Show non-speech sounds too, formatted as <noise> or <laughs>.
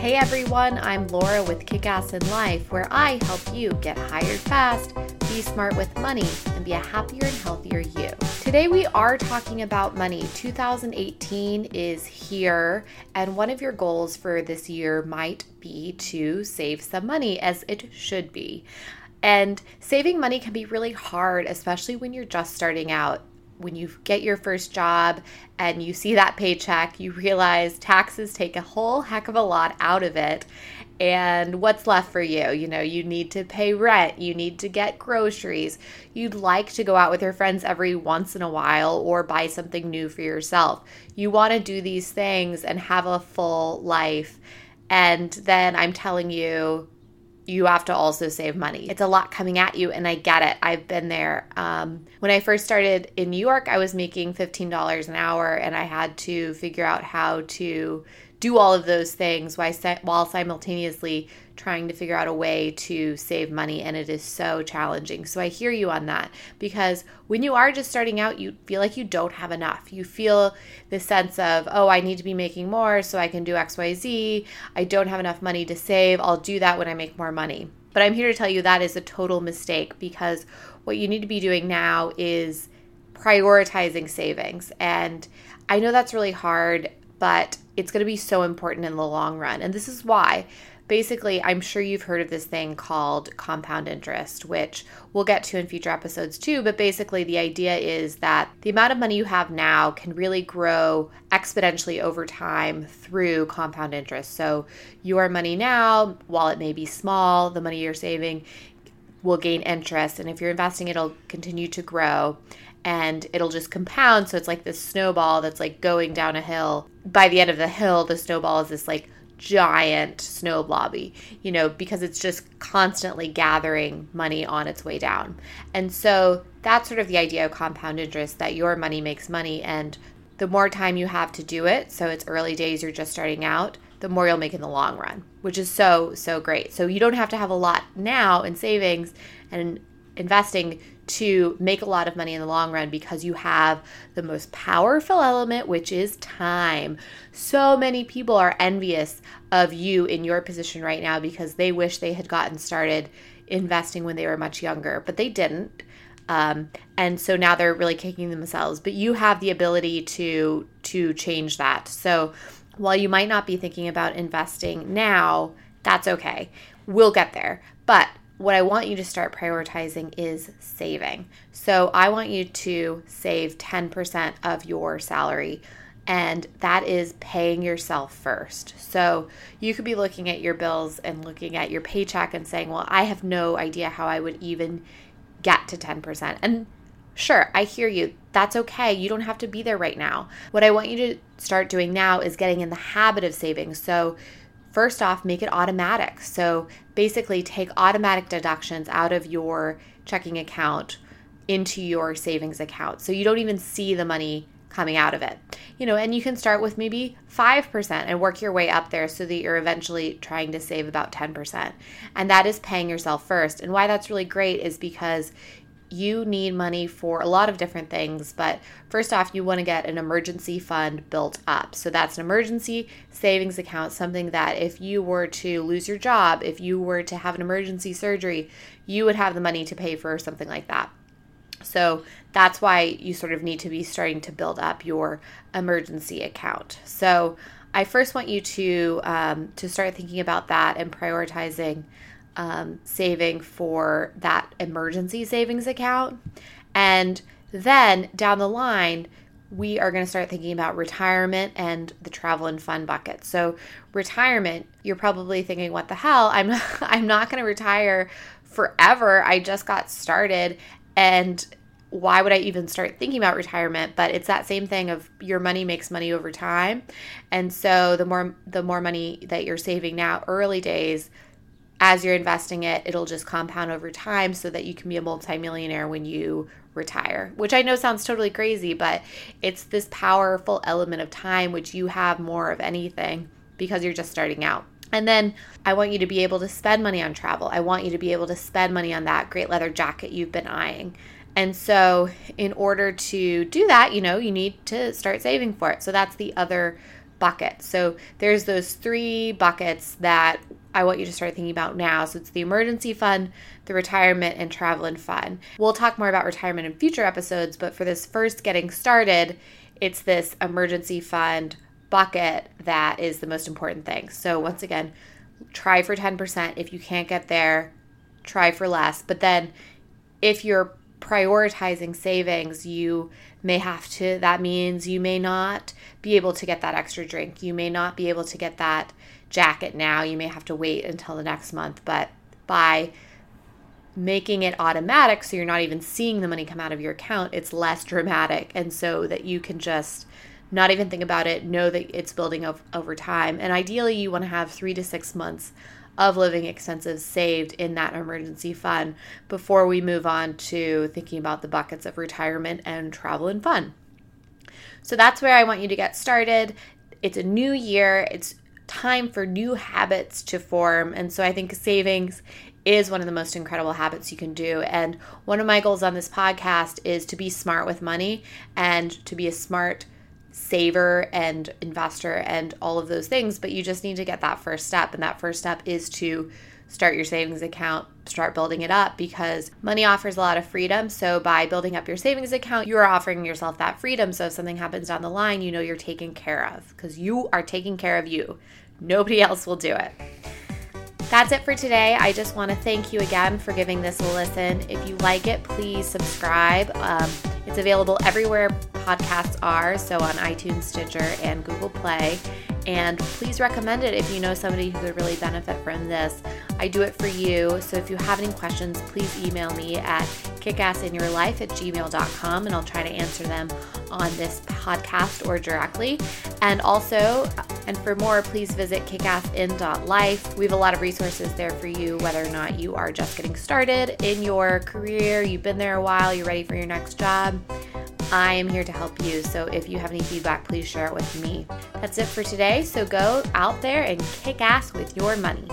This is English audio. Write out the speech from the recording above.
Hey everyone, I'm Laura with Kickass in Life, where I help you get hired fast, be smart with money, and be a happier and healthier you. Today we are talking about money. 2018 is here, and one of your goals for this year might be to save some money, as it should be. And saving money can be really hard, especially when you're just starting out when you get your first job and you see that paycheck, you realize taxes take a whole heck of a lot out of it. And what's left for you? You know, you need to pay rent, you need to get groceries. You'd like to go out with your friends every once in a while or buy something new for yourself. You want to do these things and have a full life. And then I'm telling you, you have to also save money. It's a lot coming at you, and I get it. I've been there. Um, when I first started in New York, I was making $15 an hour, and I had to figure out how to do all of those things while simultaneously trying to figure out a way to save money and it is so challenging. So I hear you on that because when you are just starting out, you feel like you don't have enough. You feel the sense of, "Oh, I need to be making more so I can do XYZ. I don't have enough money to save. I'll do that when I make more money." But I'm here to tell you that is a total mistake because what you need to be doing now is prioritizing savings. And I know that's really hard, but it's going to be so important in the long run. And this is why basically, I'm sure you've heard of this thing called compound interest, which we'll get to in future episodes too. But basically, the idea is that the amount of money you have now can really grow exponentially over time through compound interest. So, your money now, while it may be small, the money you're saving will gain interest. And if you're investing, it'll continue to grow and it'll just compound. So, it's like this snowball that's like going down a hill. By the end of the hill, the snowball is this like giant snow blobby, you know, because it's just constantly gathering money on its way down. And so that's sort of the idea of compound interest that your money makes money. And the more time you have to do it, so it's early days, you're just starting out, the more you'll make in the long run, which is so, so great. So you don't have to have a lot now in savings and investing to make a lot of money in the long run because you have the most powerful element, which is time. So many people are envious of you in your position right now because they wish they had gotten started investing when they were much younger, but they didn't. Um, and so now they're really kicking themselves. But you have the ability to to change that. So while you might not be thinking about investing now, that's okay. We'll get there. But what I want you to start prioritizing is saving. So I want you to save 10% of your salary. And that is paying yourself first. So you could be looking at your bills and looking at your paycheck and saying, Well, I have no idea how I would even get to 10%. And sure, I hear you. That's okay. You don't have to be there right now. What I want you to start doing now is getting in the habit of saving. So first off, make it automatic. So basically, take automatic deductions out of your checking account into your savings account. So you don't even see the money coming out of it. You know, and you can start with maybe 5% and work your way up there so that you're eventually trying to save about 10%. And that is paying yourself first. And why that's really great is because you need money for a lot of different things, but first off, you want to get an emergency fund built up. So that's an emergency savings account, something that if you were to lose your job, if you were to have an emergency surgery, you would have the money to pay for something like that. So that's why you sort of need to be starting to build up your emergency account. So I first want you to um, to start thinking about that and prioritizing um, saving for that emergency savings account. And then down the line, we are going to start thinking about retirement and the travel and fun bucket. So, retirement, you're probably thinking, what the hell? I'm not, <laughs> I'm not going to retire forever. I just got started and why would I even start thinking about retirement? But it's that same thing of your money makes money over time. And so the more the more money that you're saving now early days, as you're investing it, it'll just compound over time so that you can be a multimillionaire when you retire, which I know sounds totally crazy, but it's this powerful element of time which you have more of anything because you're just starting out. And then I want you to be able to spend money on travel. I want you to be able to spend money on that great leather jacket you've been eyeing. And so, in order to do that, you know, you need to start saving for it. So, that's the other bucket. So there's those three buckets that I want you to start thinking about now. So it's the emergency fund, the retirement, and travel and fun. We'll talk more about retirement in future episodes, but for this first getting started, it's this emergency fund bucket that is the most important thing. So once again, try for 10%. If you can't get there, try for less. But then if you're prioritizing savings, you may have to, that means you may not be able to get that extra drink. You may not be able to get that jacket now. You may have to wait until the next month. But by making it automatic so you're not even seeing the money come out of your account, it's less dramatic. And so that you can just not even think about it, know that it's building up over time. And ideally, you want to have three to six months of living expenses saved in that emergency fund before we move on to thinking about the buckets of retirement and travel and fun. So that's where I want you to get started. It's a new year, it's time for new habits to form. And so I think savings is one of the most incredible habits you can do. And one of my goals on this podcast is to be smart with money and to be a smart saver and investor and all of those things. But you just need to get that first step. And that first step is to start your savings account, start building it up because money offers a lot of freedom. So by building up your savings account, you are offering yourself that freedom. So if something happens down the line, you know you're taken care of because you are taking care of you. Nobody else will do it. That's it for today. I just want to thank you again for giving this a listen. If you like it, please subscribe. Um, it's available everywhere podcasts are, so on iTunes, Stitcher, and Google Play. And please recommend it if you know somebody who would really benefit from this. I do it for you. So if you have any questions, please email me at kickassinyourlife at gmail.com and I'll try to answer them on this podcast or directly. And also, and for more, please visit kickassin.life. We have a lot of resources there for you, whether or not you are just getting started in your career, you've been there a while, you're ready for your next job. I am here to help you. So if you have any feedback, please share it with me. That's it for today. So go out there and kick ass with your money.